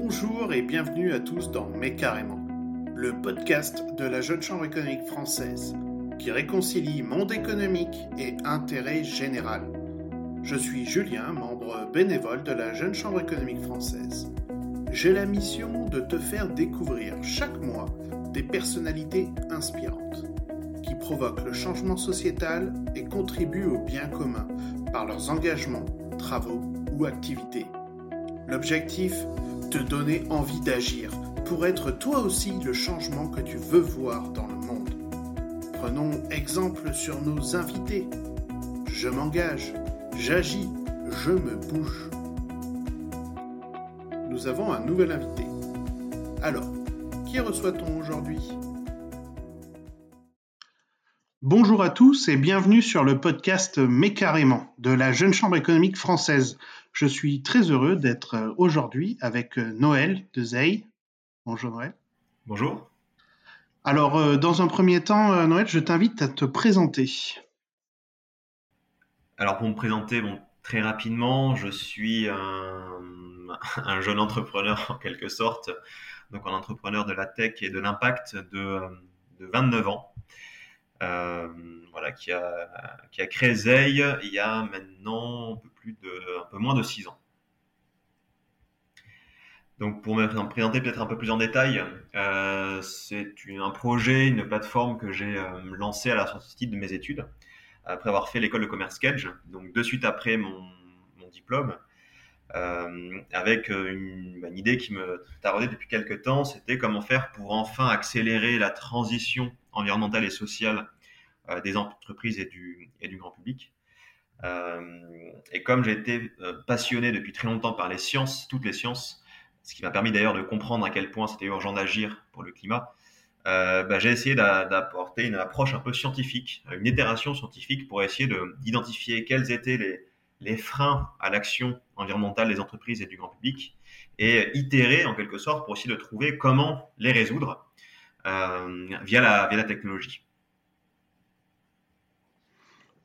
Bonjour et bienvenue à tous dans Mais carrément, le podcast de la Jeune Chambre économique française qui réconcilie monde économique et intérêt général. Je suis Julien, membre bénévole de la Jeune Chambre économique française. J'ai la mission de te faire découvrir chaque mois des personnalités inspirantes qui provoquent le changement sociétal et contribuent au bien commun par leurs engagements, travaux ou activités. L'objectif Te donner envie d'agir pour être toi aussi le changement que tu veux voir dans le monde. Prenons exemple sur nos invités. Je m'engage, j'agis, je me bouge. Nous avons un nouvel invité. Alors, qui reçoit-on aujourd'hui? Bonjour à tous et bienvenue sur le podcast Mais carrément de la Jeune Chambre économique française. Je suis très heureux d'être aujourd'hui avec Noël de Zeil. Bonjour Noël. Bonjour. Alors, euh, dans un premier temps, euh, Noël, je t'invite à te présenter. Alors, pour me présenter, bon, très rapidement, je suis un, un, jeune entrepreneur en quelque sorte, donc un entrepreneur de la tech et de l'impact de, de 29 ans. Euh, voilà, qui a, qui a créé Zeil il y a maintenant un peu, un peu moins de 6 ans. Donc pour me présenter peut-être un peu plus en détail, euh, c'est un projet, une plateforme que j'ai euh, lancé à la sortie de mes études, après avoir fait l'école de commerce Kedge, donc de suite après mon, diplôme, euh, avec une, une, idée qui me taraudait depuis quelques temps, c'était comment faire pour enfin accélérer la transition environnementale et sociale des entreprises et du grand public. Euh, et comme j'ai été passionné depuis très longtemps par les sciences, toutes les sciences, ce qui m'a permis d'ailleurs de comprendre à quel point c'était urgent d'agir pour le climat, euh, bah, j'ai essayé d'apporter une approche un peu scientifique, une itération scientifique pour essayer d'identifier quels étaient les, freins à l'action environnementale des entreprises et du grand public et itérer en quelque sorte pour essayer de trouver comment les résoudre euh, via, la, via la technologie.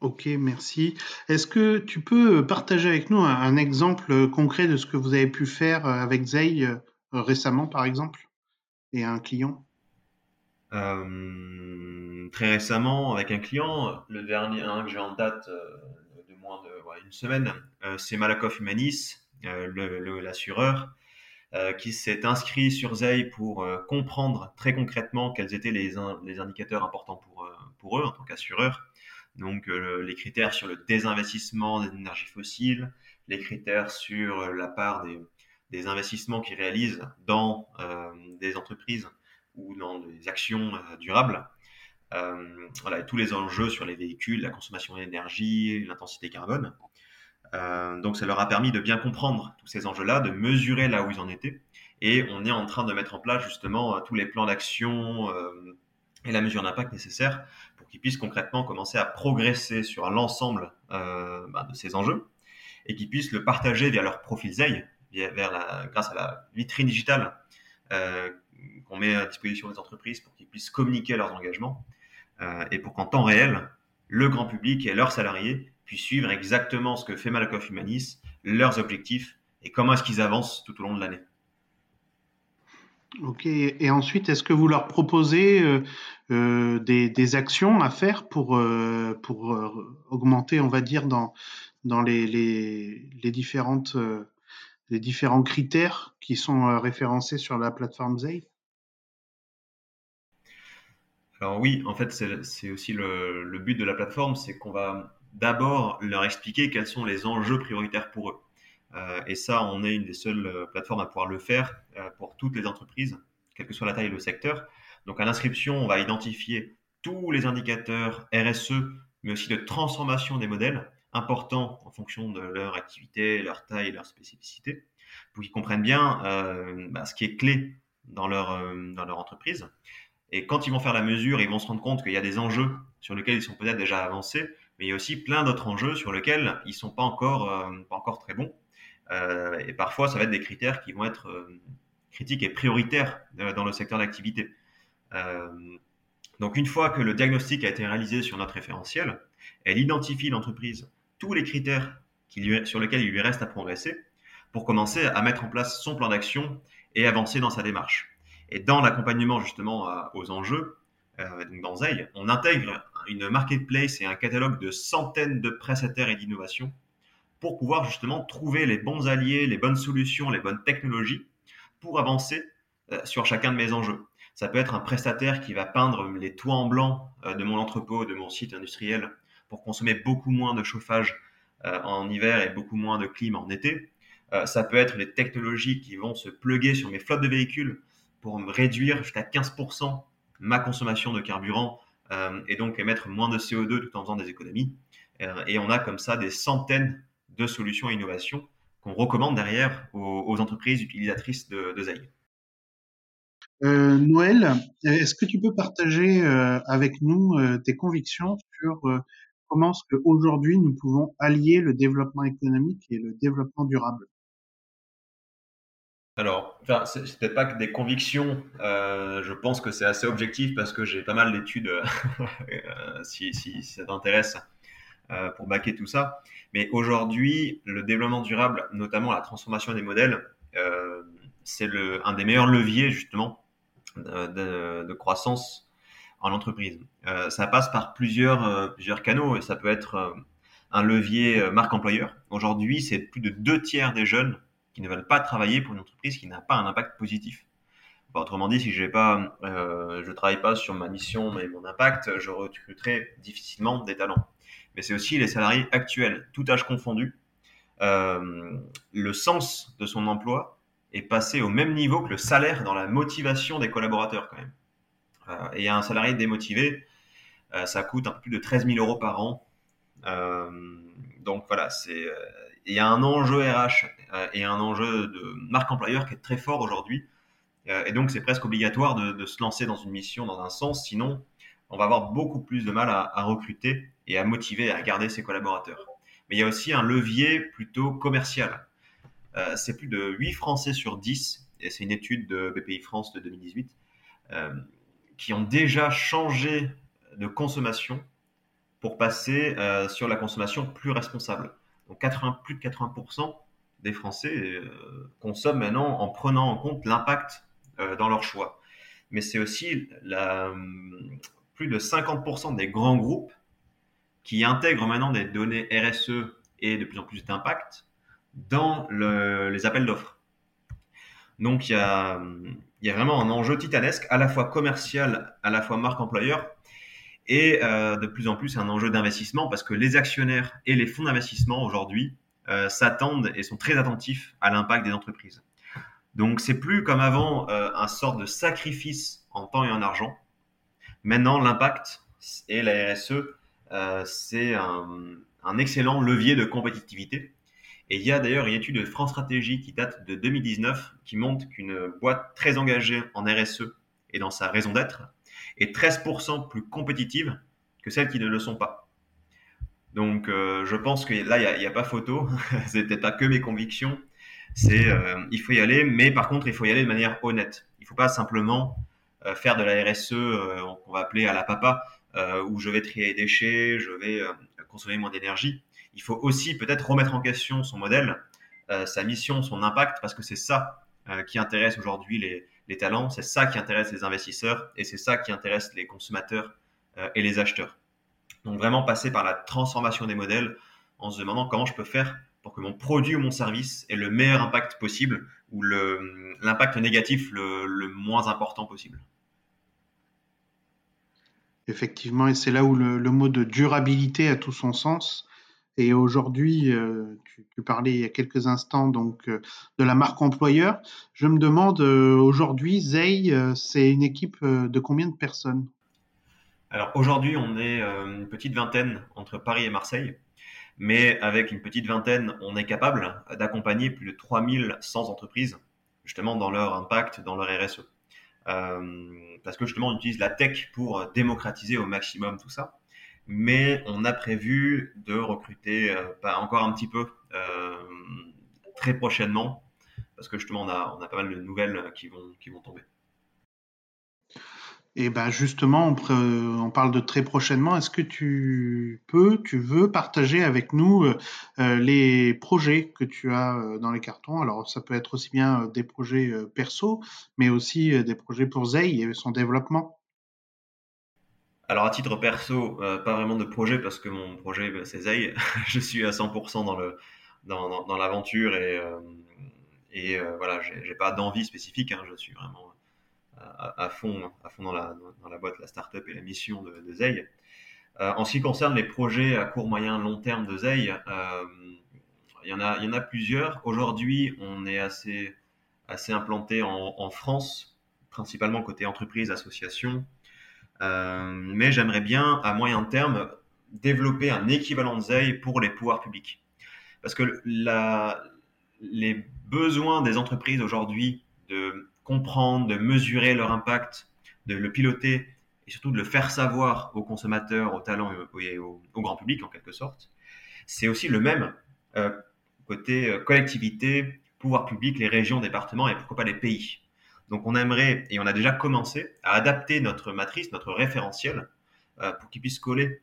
Ok, merci. Est-ce que tu peux partager avec nous un, exemple concret de ce que vous avez pu faire avec Zeil euh, récemment, par exemple, et un client? Euh, Très récemment, avec un client, le dernier que j'ai en date euh, de moins de ouais, une semaine, euh, c'est Malakoff Humanis, euh, l'assureur, qui s'est inscrit sur Zeil pour comprendre très concrètement quels étaient les indicateurs importants pour, pour eux en tant qu'assureur donc euh, les critères sur le désinvestissement des énergies fossiles, les critères sur la part des, investissements qu'ils réalisent dans euh, des entreprises ou dans des actions euh, durables. Euh, voilà, et tous les enjeux sur les véhicules, la consommation d'énergie, l'intensité carbone. Euh, donc ça leur a permis de bien comprendre tous ces enjeux-là, de mesurer là où ils en étaient. Et on est en train de mettre en place justement tous les plans d'action euh, et la mesure d'impact nécessaire pour qu'ils puissent concrètement commencer à progresser sur l'ensemble euh, bah, de ces enjeux et qu'ils puissent le partager via leur profil ZEI, grâce à la vitrine digitale euh, qu'on met à disposition des entreprises pour qu'ils puissent communiquer leurs engagements euh, et pour qu'en temps réel, le grand public et leurs salariés puissent suivre exactement ce que fait Malakoff Humanis, leurs objectifs et comment est-ce qu'ils avancent tout au long de l'année. Ok, et ensuite, est-ce que vous leur proposez euh, euh, des, actions à faire pour, euh, pour augmenter, on va dire, dans, dans les, les, différentes, les différents critères qui sont référencés sur la plateforme Zeil Alors oui, en fait, c'est aussi le but de la plateforme, c'est qu'on va d'abord leur expliquer quels sont les enjeux prioritaires pour eux. Euh, et ça, on est une des seules euh, plateformes à pouvoir le faire euh, pour toutes les entreprises, quelle que soit la taille et le secteur. Donc à l'inscription, on va identifier tous les indicateurs RSE, mais aussi de transformation des modèles importants en fonction de leur activité, leur taille leur spécificité, pour qu'ils comprennent bien bah, ce qui est clé dans leur, entreprise. Et quand ils vont faire la mesure, ils vont se rendre compte qu'il y a des enjeux sur lesquels ils sont peut-être déjà avancés, mais il y a aussi plein d'autres enjeux sur lesquels ils sont pas encore, pas encore très bons. Euh, et parfois, ça va être des critères qui vont être euh, critiques et prioritaires euh, dans le secteur d'activité. donc, une fois que le diagnostic a été réalisé sur notre référentiel, elle identifie l'entreprise tous les critères sur lesquels il lui reste à progresser pour commencer à mettre en place son plan d'action et avancer dans sa démarche. Et dans l'accompagnement justement aux enjeux, donc dans ZEI, on intègre une marketplace et un catalogue de centaines de prestataires et d'innovations pour pouvoir justement trouver les bons alliés, les bonnes solutions, les bonnes technologies pour avancer sur chacun de mes enjeux. Ça peut être un prestataire qui va peindre les toits en blanc de mon entrepôt, de mon site industriel pour consommer beaucoup moins de chauffage euh, en hiver et beaucoup moins de clim en été. Euh, ça peut être les technologies qui vont se pluguer sur mes flottes de véhicules pour réduire jusqu'à 15% ma consommation de carburant euh, et donc émettre moins de CO2 tout en faisant des économies. et on a comme ça des centaines de solutions et innovations qu'on recommande derrière aux, entreprises utilisatrices de, de ZAI. Noël, est-ce que tu peux partager avec nous tes convictions sur comment est-ce qu'aujourd'hui nous pouvons allier le développement économique et le développement durable? Alors, enfin, c'est peut-être pas que des convictions. Euh, je pense que c'est assez objectif parce que j'ai pas mal d'études, euh, si, ça t'intéresse, euh, pour baquer tout ça. Mais aujourd'hui, le développement durable, notamment la transformation des modèles, c'est un des meilleurs leviers justement de, croissance en entreprise. Euh, ça passe par plusieurs, euh, canaux et ça peut être euh, un levier marque employeur. Aujourd'hui, c'est plus de deux tiers des jeunes qui ne veulent pas travailler pour une entreprise qui n'a pas un impact positif. autrement dit, si j'ai pas, je travaille pas sur ma mission et mon impact, je recruterai difficilement des talents. Mais c'est aussi les salariés actuels, tout âge confondu. le sens de son emploi est passé au même niveau que le salaire dans la motivation des collaborateurs quand même. Euh, et un salarié démotivé, euh, ça coûte un peu plus de 13 000 euros par an. Euh, donc voilà, c'est il y a un enjeu RH et un enjeu de marque employeur qui est très fort aujourd'hui. et donc, c'est presque obligatoire de, se lancer dans une mission dans un sens. Sinon, on va avoir beaucoup plus de mal à, recruter et à motiver et à garder ses collaborateurs. Mais il y a aussi un levier plutôt commercial. c'est plus de 8 Français sur 10, et c'est une étude de BPI France de 2018, qui ont déjà changé de consommation pour passer euh, sur la consommation plus responsable. Donc 80, plus de 80% des Français euh, consomment maintenant en prenant en compte l'impact euh, dans leur choix. Mais c'est aussi la, plus de 50% des grands groupes qui intègrent maintenant des données RSE et de plus en plus d'impact dans les appels d'offres. Donc il y a, vraiment un enjeu titanesque, à la fois commercial, à la fois marque employeur, et euh, de plus en plus un enjeu d'investissement parce que les actionnaires et les fonds d'investissement aujourd'hui euh, s'attendent et sont très attentifs à l'impact des entreprises. Donc c'est plus comme avant euh, un sort de sacrifice en temps et en argent. Maintenant l'impact et la RSE c'est un, excellent levier de compétitivité et il y a d'ailleurs une étude de France Stratégie qui date de 2019 qui montre qu'une boîte très engagée en RSE et dans sa raison d'être est 13% plus compétitive que celles qui ne le sont pas. Donc euh, je pense que là, il n'y a, pas photo. c'est peut-être pas que mes convictions. C'est euh, il faut y aller, mais par contre, il faut y aller de manière honnête. Il ne faut pas simplement euh, faire de la RSE qu'on va appeler à la papa, où je vais trier les déchets, je vais consommer moins d'énergie il faut aussi peut-être remettre en question son modèle, euh, sa mission, son impact, parce que c'est ça euh, qui intéresse aujourd'hui les, talents, c'est ça qui intéresse les investisseurs et c'est ça qui intéresse les consommateurs euh, et les acheteurs. Donc vraiment passer par la transformation des modèles en se demandant comment je peux faire pour que mon produit ou mon service ait le meilleur impact possible ou l'impact négatif le, moins important possible. Effectivement, et c'est là où le, mot de durabilité a tout son sens. Et aujourd'hui, euh, tu, parlais il y a quelques instants donc euh, de la marque employeur. Je me demande euh, aujourd'hui, Zey, c'est une équipe de combien de personnes? Alors aujourd'hui, on est une petite vingtaine entre Paris et Marseille. Mais avec une petite vingtaine, on est capable d'accompagner plus de 3100 entreprises justement dans leur impact, dans leur RSE. parce que justement, on utilise la tech pour démocratiser au maximum tout ça mais on a prévu de recruter euh, pas encore un petit peu euh, très prochainement parce que justement on a, on a pas mal de nouvelles qui vont, qui vont tomber. Et ben justement, on, parle de très prochainement. Est-ce que tu peux, tu veux partager avec nous euh, euh, les projets que tu as euh, dans les cartons? Alors, ça peut être aussi bien des projets perso, mais aussi des projets pour Zei et son développement. Alors, à titre perso, pas vraiment de projet parce que mon projet, ben, c'est Zei. Je suis à 100% dans le dans, l'aventure et et voilà, j'ai pas d'envie spécifique. Hein. je suis vraiment à, fond, à fond dans, la, dans la boîte, la startup et la mission de, de Zei. Euh, en ce qui concerne les projets à court, moyen, long terme de Zei, euh, il, y en a, plusieurs. Aujourd'hui, on est assez, implanté en, France, principalement côté entreprise, association. Euh, mais j'aimerais bien, à moyen terme, développer un équivalent de Zei pour les pouvoirs publics. Parce que les besoins des entreprises aujourd'hui de comprendre, de mesurer leur impact, de le piloter et surtout de le faire savoir aux consommateurs, aux talents et au, grand public en quelque sorte. C'est aussi le même euh, côté euh, collectivité, pouvoir public, les régions, départements et pourquoi pas les pays. Donc on aimerait, et on a déjà commencé, à adapter notre matrice, notre référentiel, euh, pour qu'il puisse coller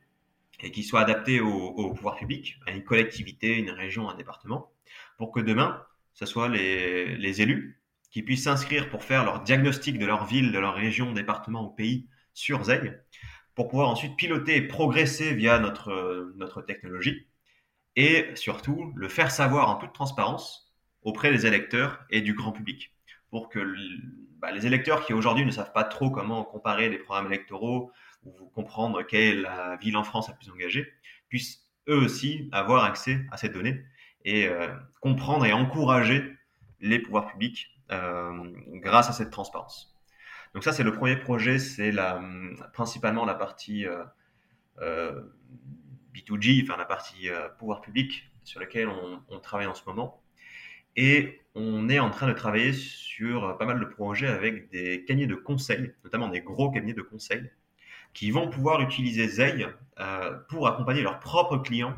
et qu'il soit adapté au, pouvoir public, à une collectivité, une région, un département, pour que demain, ce soit les élus qui puissent s'inscrire pour faire leur diagnostic de leur ville, de leur région, département ou pays sur Zei, pour pouvoir ensuite piloter et progresser via notre, notre technologie, et surtout le faire savoir en toute transparence auprès des électeurs et du grand public, pour que bah, les électeurs qui aujourd'hui ne savent pas trop comment comparer les programmes électoraux ou comprendre quelle est la ville en France la plus engagée, puissent eux aussi avoir accès à ces données et euh, comprendre et encourager les pouvoirs publics euh, grâce à cette transparence. Donc ça, c'est le premier projet, c'est la, principalement la partie euh, euh, B2G, enfin la partie pouvoir public sur laquelle on, travaille en ce moment. Et on est en train de travailler sur pas mal de projets avec des cabinets de conseil, notamment des gros cabinets de conseil, qui vont pouvoir utiliser Zei pour accompagner leurs propres clients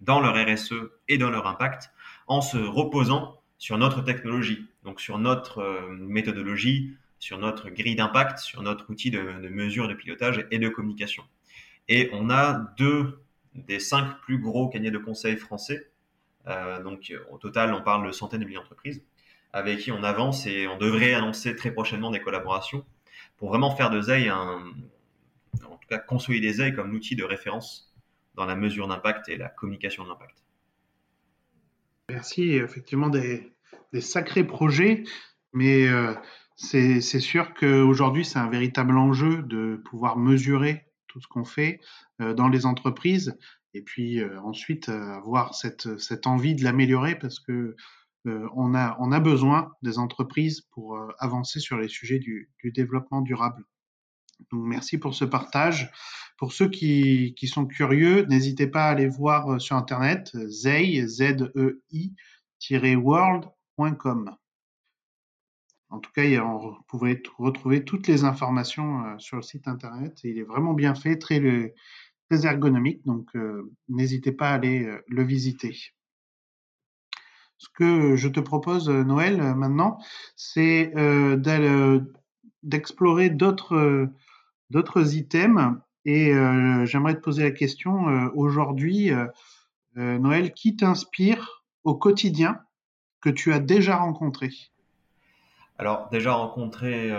dans leur RSE et dans leur impact en se reposant sur notre technologie, donc sur notre euh, méthodologie, sur notre grille d'impact, sur notre outil de, mesure, de pilotage et de communication. Et on a deux des cinq plus gros cabinets de conseil français. Euh, donc au total, on parle de centaines de milliers d'entreprises avec qui on avance et on devrait annoncer très prochainement des collaborations pour vraiment faire de Zei un, en tout cas consolider Zei comme outil de référence dans la mesure d'impact et la communication de l'impact. Merci, effectivement des, sacrés projets, mais euh, c'est sûr qu'aujourd'hui c'est un véritable enjeu de pouvoir mesurer tout ce qu'on fait euh, dans les entreprises et puis euh, ensuite avoir cette, cette envie de l'améliorer parce que on, a, on a besoin des entreprises pour avancer sur les sujets du développement durable. Donc merci pour ce partage. Pour ceux qui, qui sont curieux, n'hésitez pas à aller voir euh, sur internet zei En tout cas, vous pouvez retrouver toutes les informations euh, sur le site internet. Il est vraiment bien fait, très, très ergonomique, donc euh, n'hésitez pas à aller le visiter. Ce que je te propose, Noël, maintenant, c'est d'explorer d'autres items. Et euh, j'aimerais te poser la question euh, aujourd'hui, euh, Noël, qui t'inspire au quotidien que tu as déjà rencontré Alors, déjà rencontré,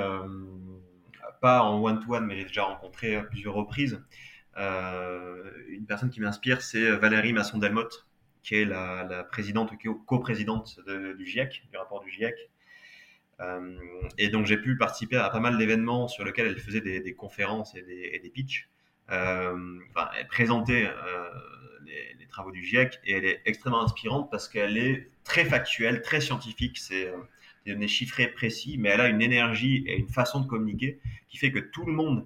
pas en one-to-one, mais j'ai déjà rencontré à plusieurs reprises. une personne qui m'inspire, c'est Valérie Masson-Delmotte, qui est la, la présidente, co-présidente du GIEC, du rapport du GIEC, euh, et donc j'ai pu participer à pas mal d'événements sur lesquels elle faisait des, conférences et des, et pitchs. Euh, elle présentait euh, les, travaux du GIEC et elle est extrêmement inspirante parce qu'elle est très factuelle, très scientifique. C'est des données chiffrées précis, mais elle a une énergie et une façon de communiquer qui fait que tout le monde,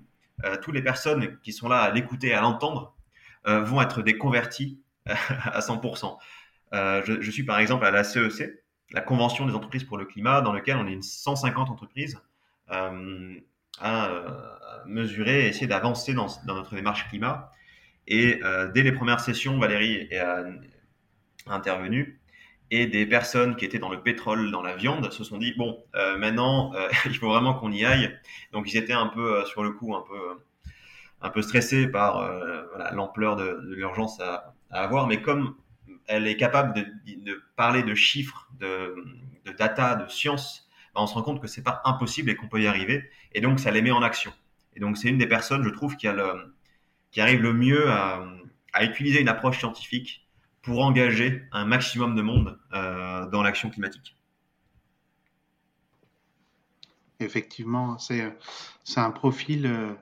toutes les personnes qui sont là à l'écouter, à l'entendre, vont être des à 100%. Je, je, suis par exemple à la CEC, la Convention des entreprises pour le climat, dans lequel on est une 150 entreprises euh, à, mesurer et essayer d'avancer dans, notre démarche climat. Et euh, dès les premières sessions, Valérie est, intervenue et des personnes qui étaient dans le pétrole, dans la viande, se sont dit bon, euh, maintenant, euh, il faut vraiment qu'on y aille. Donc ils étaient un peu euh, sur le coup, un peu, un peu stressés par l'ampleur de, l'urgence à, avoir. Mais comme elle est capable de, de parler de chiffres, de, de data, de science, ben, on se rend compte que c'est pas impossible et qu'on peut y arriver. Et donc ça les met en action. Et donc c'est une des personnes, je trouve, qui, arrive le mieux à, utiliser une approche scientifique pour engager un maximum de monde euh, dans l'action climatique. Effectivement, c'est un profil euh,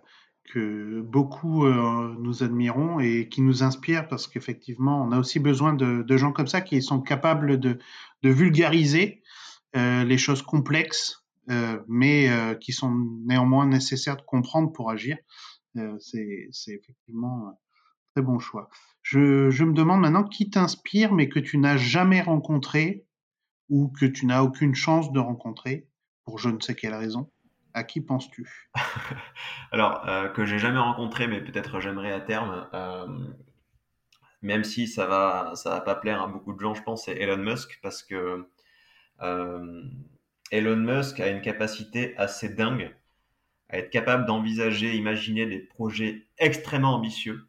que beaucoup euh, nous admirons et qui nous inspire parce qu'effectivement, on a aussi besoin de, gens comme ça qui sont capables de, vulgariser les choses complexes, euh, mais euh, qui sont néanmoins nécessaires de comprendre pour agir. c'est effectivement Très bon choix. Je, je me demande maintenant qui t'inspire, mais que tu n'as jamais rencontré ou que tu n'as aucune chance de rencontrer, pour je ne sais quelle raison. À qui penses-tu? Alors, euh, que j'ai jamais rencontré, mais peut-être j'aimerais à terme, euh, même si ça va, ça va pas plaire à beaucoup de gens, je pense, c'est Elon Musk, parce que euh, Elon Musk a une capacité assez dingue à être capable d'envisager, imaginer des projets extrêmement ambitieux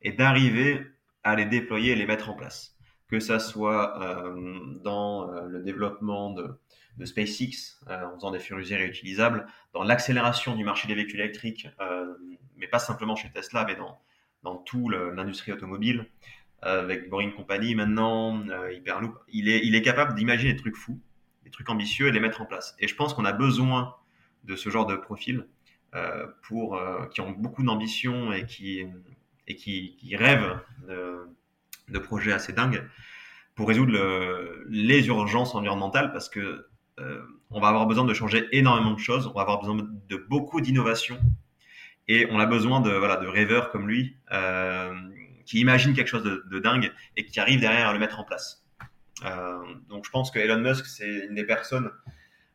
et d'arriver à les déployer et les mettre en place. Que ça soit euh, dans euh, le développement de, SpaceX euh, en faisant des fusées réutilisables, dans l'accélération du marché des véhicules électriques, euh, mais pas simplement chez Tesla, mais dans, dans l'industrie automobile, euh, avec Boring Company maintenant, Hyperloop, il est, il est capable d'imaginer des trucs fous, des trucs ambitieux et les mettre en place. Et je pense qu'on a besoin de ce genre de profil pour qui ont beaucoup d'ambition et qui et qui, qui rêvent de, projets assez dingues pour résoudre le, les urgences environnementales parce que euh, on va avoir besoin de changer énormément de choses, on va avoir besoin de beaucoup d'innovation et on a besoin de, voilà, de rêveurs comme lui euh, qui imaginent quelque chose de, dingue et qui arrivent derrière à le mettre en place. Euh, donc je pense que Elon Musk, c'est une des personnes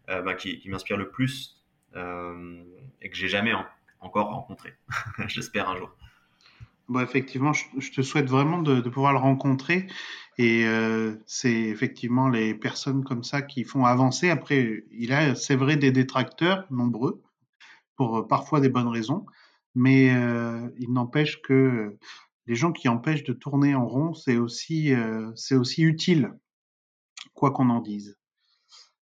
euh, bah, qui, m'inspire le plus euh, et que j'ai jamais en, encore rencontré. J'espère un jour. Bon, effectivement, je, te souhaite vraiment de, pouvoir le rencontrer. Et c'est effectivement les personnes comme ça qui font avancer. Après, il a, c'est vrai, des détracteurs nombreux, pour parfois des bonnes raisons. Mais il n'empêche que les gens qui empêchent de tourner en rond, c'est aussi, euh, utile, quoi qu'on en dise.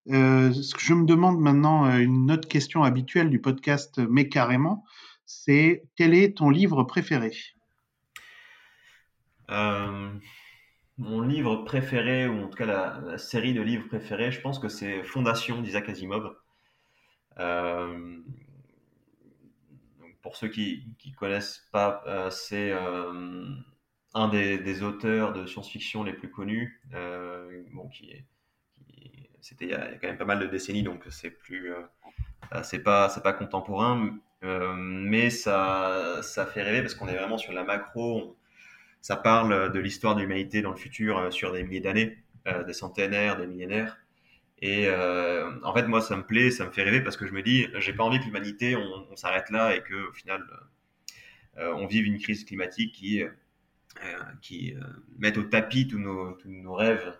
Euh, ce que je me demande maintenant, euh, une autre question habituelle du podcast, mais carrément, c'est quel est ton livre préféré? Mon livre préféré, ou en tout cas la, série de livres préférés, je pense que c'est Fondation d'Isaac Asimov. Pour ceux qui ne connaissent pas, euh, c'est euh, un des, auteurs de science-fiction les plus connus, euh, bon, c'était il, y a quand même pas mal de décennies, donc c'est plus, c'est pas, pas contemporain, mais ça, ça fait rêver parce qu'on est vraiment sur la macro. Ça parle de l'histoire de l'humanité dans le futur sur des milliers d'années, des centenaires, des millénaires. Et euh, en fait, moi, ça me plaît, ça me fait rêver parce que je me dis, j'ai pas envie que l'humanité, on, s'arrête là et que au final, euh, on vive une crise climatique qui, euh, qui euh, mette au tapis tous nos, tous nos rêves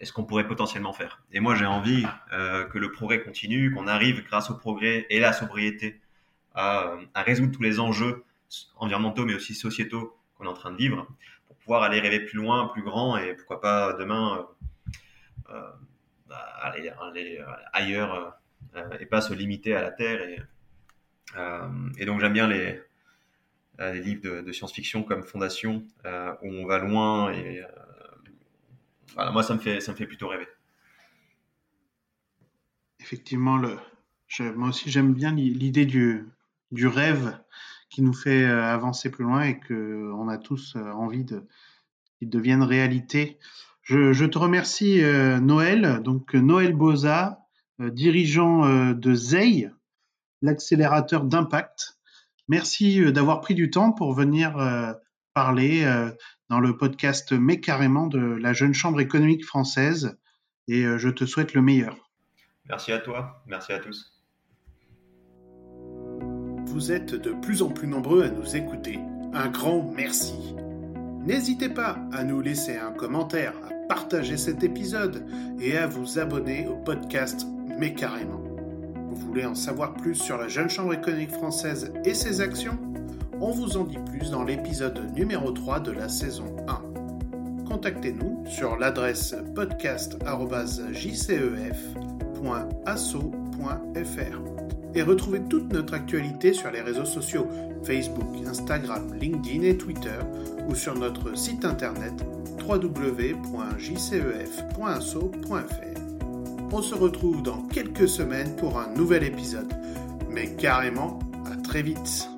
et ce qu'on pourrait potentiellement faire. Et moi, j'ai envie que le progrès continue, qu'on arrive grâce au progrès et la sobriété à, résoudre tous les enjeux environnementaux mais aussi sociétaux qu'on est en train de vivre pour pouvoir aller rêver plus loin, plus grand et pourquoi pas demain euh, bah, aller, aller, ailleurs euh, et pas se limiter à la Terre. Et, euh, donc j'aime bien les, livres de, science-fiction comme Fondation où on va loin et voilà, moi ça me fait ça me fait plutôt rêver. Effectivement, le, moi aussi j'aime bien l'idée du, du rêve qui nous fait euh, avancer plus loin et que on a tous euh, envie de qu'ils deviennent réalité. Je, je, te remercie euh, Noël, donc Noël Boza, euh, dirigeant euh, de ZEI, l'accélérateur d'impact. Merci euh, d'avoir pris du temps pour venir parler dans le podcast Mais carrément de la jeune chambre économique française et je te souhaite le meilleur. Merci à toi, merci à tous vous êtes de plus en plus nombreux à nous écouter. Un grand merci. N'hésitez pas à nous laisser un commentaire, à partager cet épisode et à vous abonner au podcast Mais carrément. Vous voulez en savoir plus sur la Jeune Chambre économique française et ses actions? On vous en dit plus dans l'épisode numéro 3 de la saison 1. Contactez-nous sur l'adresse podcast.jcef.asso.fr et retrouvez toute notre actualité sur les réseaux sociaux Facebook, Instagram, LinkedIn et Twitter ou sur notre site internet www.jcef.asso.fr. On se retrouve dans quelques semaines pour un nouvel épisode. Mais carrément, à très vite